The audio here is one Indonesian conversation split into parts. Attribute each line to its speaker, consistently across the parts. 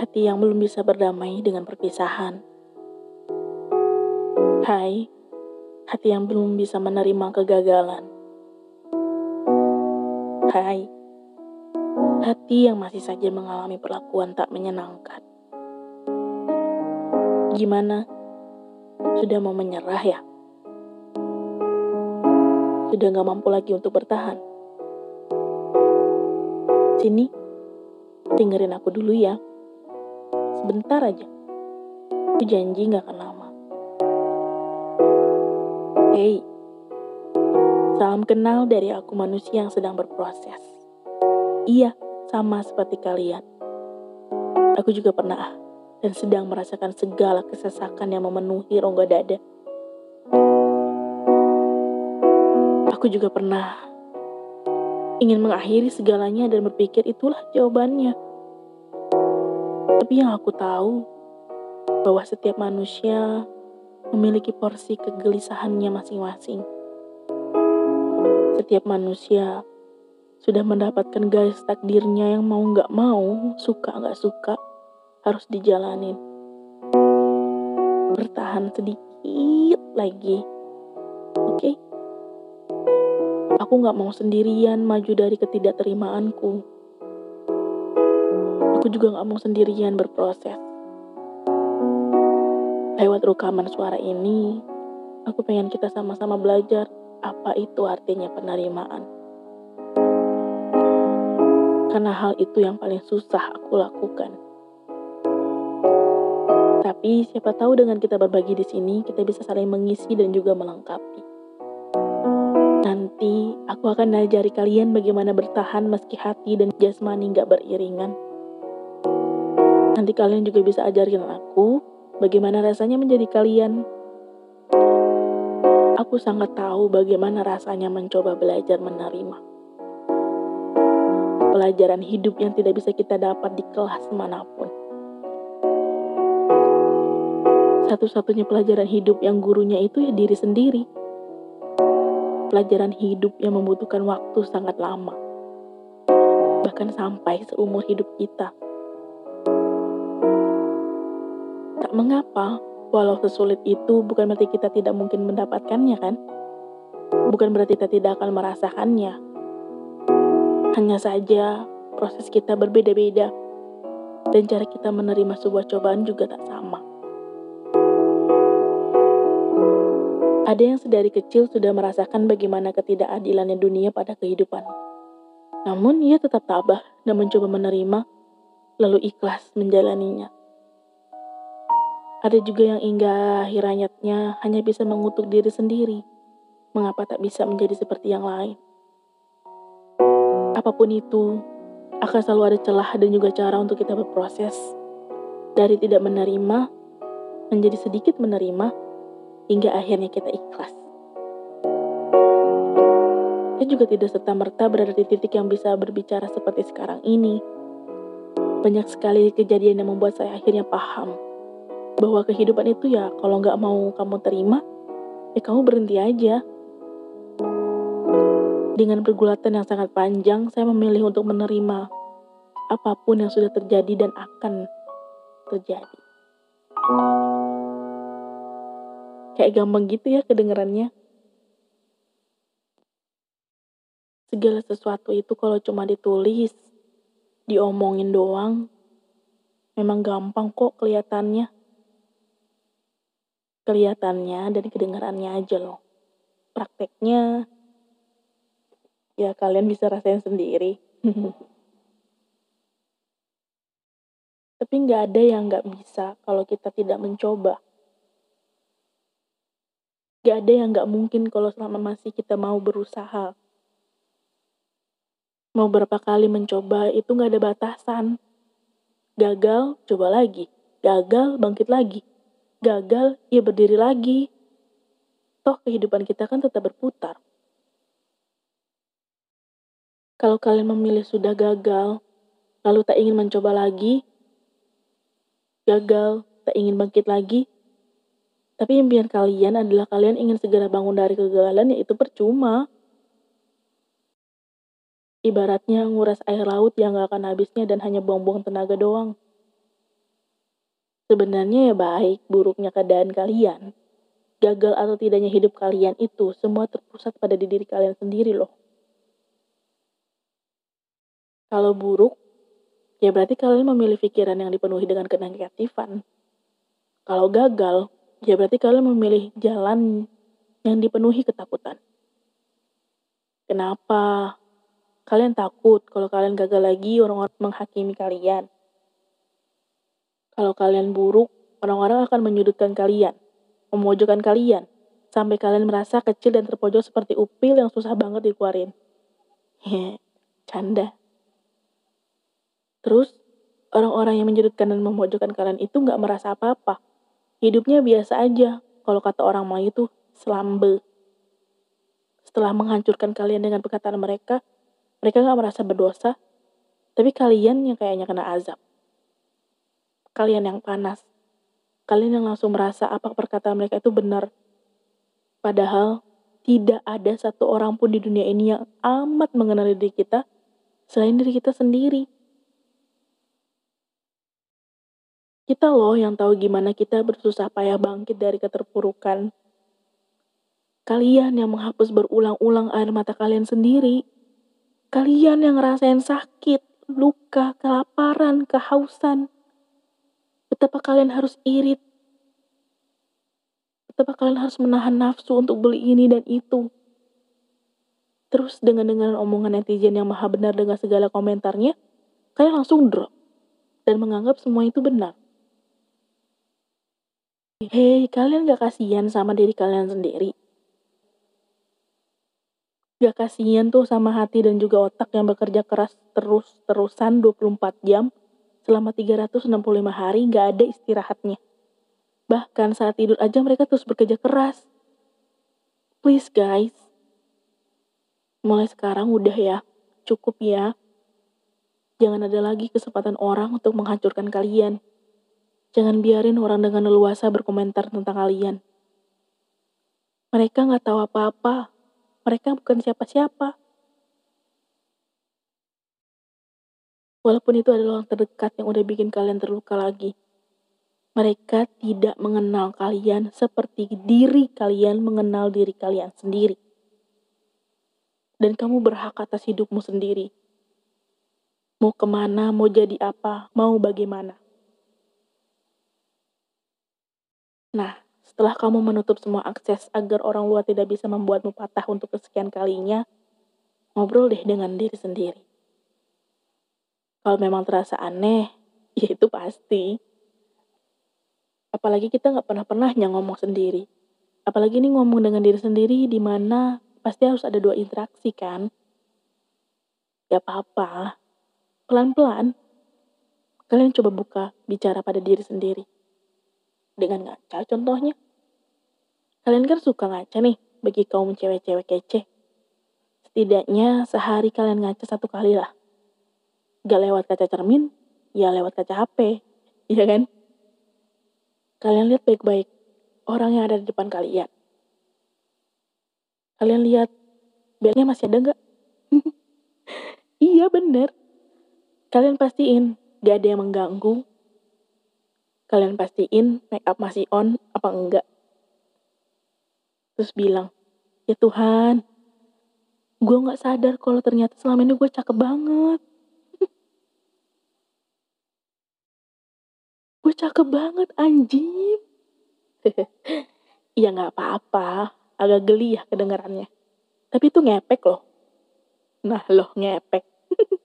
Speaker 1: hati yang belum bisa berdamai dengan perpisahan. Hai, hati yang belum bisa menerima kegagalan. Hai, hati yang masih saja mengalami perlakuan tak menyenangkan. Gimana? Sudah mau menyerah ya? Sudah gak mampu lagi untuk bertahan? Sini, dengerin aku dulu ya. Sebentar aja. Aku janji gak akan lama. Hei, salam kenal dari aku manusia yang sedang berproses. Iya, sama seperti kalian. Aku juga pernah dan sedang merasakan segala kesesakan yang memenuhi rongga dada. Aku juga pernah ingin mengakhiri segalanya dan berpikir itulah jawabannya. Tapi yang aku tahu bahwa setiap manusia memiliki porsi kegelisahannya masing-masing. Setiap manusia sudah mendapatkan garis takdirnya yang mau nggak mau, suka nggak suka, harus dijalanin. Bertahan sedikit lagi, oke? Okay? Aku nggak mau sendirian maju dari ketidakterimaanku. Aku juga nggak mau sendirian berproses. Lewat rekaman suara ini, aku pengen kita sama-sama belajar apa itu artinya penerimaan. Karena hal itu yang paling susah aku lakukan. Tapi siapa tahu dengan kita berbagi di sini, kita bisa saling mengisi dan juga melengkapi. Nanti aku akan mengajari kalian bagaimana bertahan meski hati dan jasmani nggak beriringan. Nanti kalian juga bisa ajarin aku Bagaimana rasanya menjadi kalian? Aku sangat tahu bagaimana rasanya mencoba belajar menerima. Pelajaran hidup yang tidak bisa kita dapat di kelas mana pun. Satu-satunya pelajaran hidup yang gurunya itu ya diri sendiri. Pelajaran hidup yang membutuhkan waktu sangat lama. Bahkan sampai seumur hidup kita. Tak mengapa, walau sesulit itu bukan berarti kita tidak mungkin mendapatkannya kan? Bukan berarti kita tidak akan merasakannya. Hanya saja proses kita berbeda-beda dan cara kita menerima sebuah cobaan juga tak sama. Ada yang sedari kecil sudah merasakan bagaimana ketidakadilannya dunia pada kehidupan. Namun ia tetap tabah dan mencoba menerima, lalu ikhlas menjalaninya. Ada juga yang hingga akhir hayatnya hanya bisa mengutuk diri sendiri. Mengapa tak bisa menjadi seperti yang lain? Apa pun itu, akan selalu ada celah dan juga cara untuk kita berproses. Dari tidak menerima, menjadi sedikit menerima, hingga akhirnya kita ikhlas. Saya juga tidak serta-merta berada di titik yang bisa berbicara seperti sekarang ini. Banyak sekali kejadian yang membuat saya akhirnya paham bahwa kehidupan itu ya kalau nggak mau kamu terima, ya kamu berhenti aja. Dengan pergulatan yang sangat panjang, saya memilih untuk menerima apa pun yang sudah terjadi dan akan terjadi. Kayak gampang gitu ya kedengarannya. Segala sesuatu itu kalau cuma ditulis, diomongin doang, memang gampang kok kelihatannya kelihatannya dan kedengarannya aja loh. Prakteknya ya kalian bisa rasain sendiri. Tapi nggak ada yang nggak bisa kalau kita tidak mencoba. Gak ada yang nggak mungkin kalau selama masih kita mau berusaha. Mau berapa kali mencoba itu nggak ada batasan. Gagal, coba lagi. Gagal, bangkit lagi gagal, ya berdiri lagi. Toh kehidupan kita kan tetap berputar. Kalau kalian memilih sudah gagal, lalu tak ingin mencoba lagi, gagal, tak ingin bangkit lagi, tapi impian kalian adalah kalian ingin segera bangun dari kegagalan, yaitu percuma. Ibaratnya nguras air laut yang gak akan habisnya dan hanya buang-buang tenaga doang. Sebenarnya ya baik buruknya keadaan kalian, gagal atau tidaknya hidup kalian itu semua terpusat pada di diri kalian sendiri loh. Kalau buruk, ya berarti kalian memilih pikiran yang dipenuhi dengan kenegatifan. Kalau gagal, ya berarti kalian memilih jalan yang dipenuhi ketakutan. Kenapa? Kalian takut kalau kalian gagal lagi orang-orang menghakimi kalian. Kalau kalian buruk, orang-orang akan menyudutkan kalian, memojokkan kalian, sampai kalian merasa kecil dan terpojok seperti upil yang susah banget dikeluarin. Hehe, canda. Terus, orang-orang yang menyudutkan dan memojokkan kalian itu nggak merasa apa-apa. Hidupnya biasa aja. Kalau kata orang Melayu itu selambe. Setelah menghancurkan kalian dengan perkataan mereka, mereka nggak merasa berdosa, tapi kalian yang kayaknya kena azab. Kalian yang panas. Kalian yang langsung merasa apa perkataan mereka itu benar. Padahal tidak ada satu orang pun di dunia ini yang amat mengenali diri kita selain diri kita sendiri. Kita loh yang tahu gimana kita bersusah payah bangkit dari keterpurukan. Kalian yang menghapus berulang-ulang air mata kalian sendiri. Kalian yang ngerasain sakit, luka, kelaparan, kehausan. Betapa kalian harus irit. Betapa kalian harus menahan nafsu untuk beli ini dan itu. Terus dengan dengan omongan netizen yang maha benar dengan segala komentarnya, kalian langsung drop dan menganggap semua itu benar. Hei, kalian gak kasihan sama diri kalian sendiri? Gak kasihan tuh sama hati dan juga otak yang bekerja keras terus-terusan 24 jam selama 365 hari gak ada istirahatnya. Bahkan saat tidur aja mereka terus bekerja keras. Please guys, mulai sekarang udah ya, cukup ya. Jangan ada lagi kesempatan orang untuk menghancurkan kalian. Jangan biarin orang dengan leluasa berkomentar tentang kalian. Mereka nggak tahu apa-apa, mereka bukan siapa-siapa. Walaupun itu adalah orang terdekat yang udah bikin kalian terluka lagi. Mereka tidak mengenal kalian seperti diri kalian mengenal diri kalian sendiri. Dan kamu berhak atas hidupmu sendiri. Mau ke mana, mau jadi apa, mau bagaimana. Nah, setelah kamu menutup semua akses agar orang luar tidak bisa membuatmu patah untuk kesekian kalinya, ngobrol deh dengan diri sendiri. Kalau memang terasa aneh, ya itu pasti. Apalagi kita nggak pernah-pernahnya ngomong sendiri. Apalagi ini ngomong dengan diri sendiri di mana pasti harus ada dua interaksi kan. Gak apa-apa. Pelan-pelan. Kalian coba buka bicara pada diri sendiri. Dengan ngaca contohnya. Kalian kan suka ngaca nih bagi kaum cewek-cewek kece. Setidaknya sehari kalian ngaca satu kali lah. Gak lewat kaca cermin, ya lewat kaca HP. Iya kan? Kalian lihat baik-baik orang yang ada di depan kalian. Kalian lihat belnya masih ada nggak? iya bener. Kalian pastiin gak ada yang mengganggu. Kalian pastiin make up masih on apa enggak terus bilang, ya Tuhan, gue gak sadar kalau ternyata selama ini gue cakep banget. Gue cakep banget anjing. Iya gak apa-apa, agak geli ya kedengarannya. Tapi itu ngepek loh. Nah loh ngepek.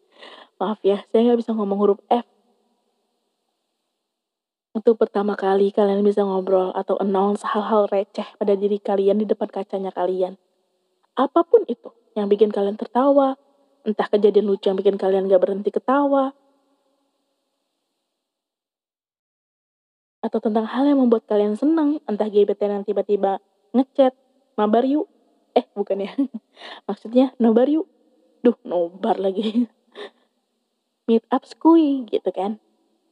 Speaker 1: Maaf ya, saya gak bisa ngomong huruf F untuk pertama kali kalian bisa ngobrol atau announce hal-hal receh pada diri kalian di depan kacanya kalian. Apa pun itu yang bikin kalian tertawa, entah kejadian lucu yang bikin kalian gak berhenti ketawa, atau tentang hal yang membuat kalian senang, entah gebetan yang tiba-tiba ngechat, mabar yuk, eh bukan ya, maksudnya nobar yuk, duh nobar lagi, meet up skui gitu kan,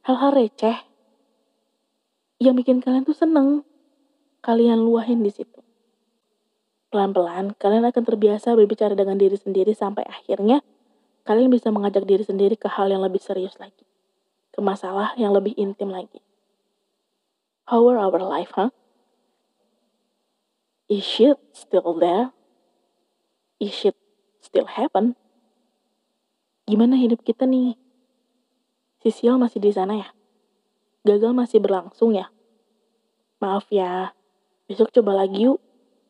Speaker 1: hal-hal receh yang bikin kalian tuh seneng, kalian luahin di situ. Pelan-pelan, kalian akan terbiasa berbicara dengan diri sendiri sampai akhirnya kalian bisa mengajak diri sendiri ke hal yang lebih serius lagi, ke masalah yang lebih intim lagi. How are our life, huh? Is shit still there? Is shit still happen? Gimana hidup kita nih? Sisil masih di sana ya? Gagal masih berlangsung ya? Maaf ya, besok coba lagi yuk.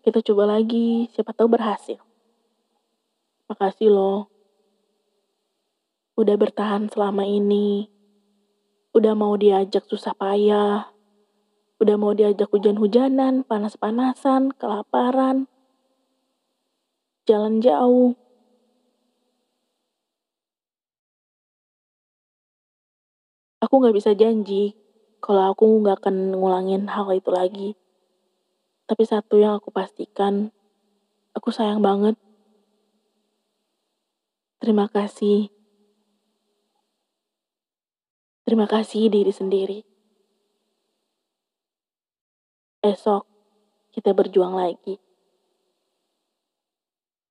Speaker 1: Kita coba lagi, siapa tahu berhasil. Makasih loh. Udah bertahan selama ini. Udah mau diajak susah payah. Udah mau diajak hujan-hujanan, panas-panasan, kelaparan. Jalan jauh. Aku nggak bisa janji kalau aku nggak akan ngulangin hal itu lagi. Tapi satu yang aku pastikan, aku sayang banget. Terima kasih. Terima kasih diri sendiri. Esok kita berjuang lagi.